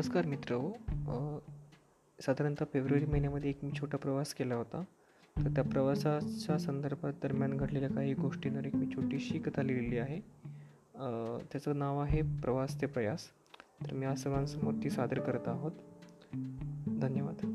नमस्कार मित्र. हो साधारणतः फेब्रुवारी महिन्यामध्ये एक मी छोटा प्रवास केला होता. तर त्या प्रवासाच्या संदर्भात दरम्यान घडलेल्या काही गोष्टींवर एक मी छोटीशी कथा लिहिलेली आहे. त्याचं नाव आहे प्रवास ते प्रयास. तर मी आज सर्वांसमोर ती सादर करत आहोत. धन्यवाद.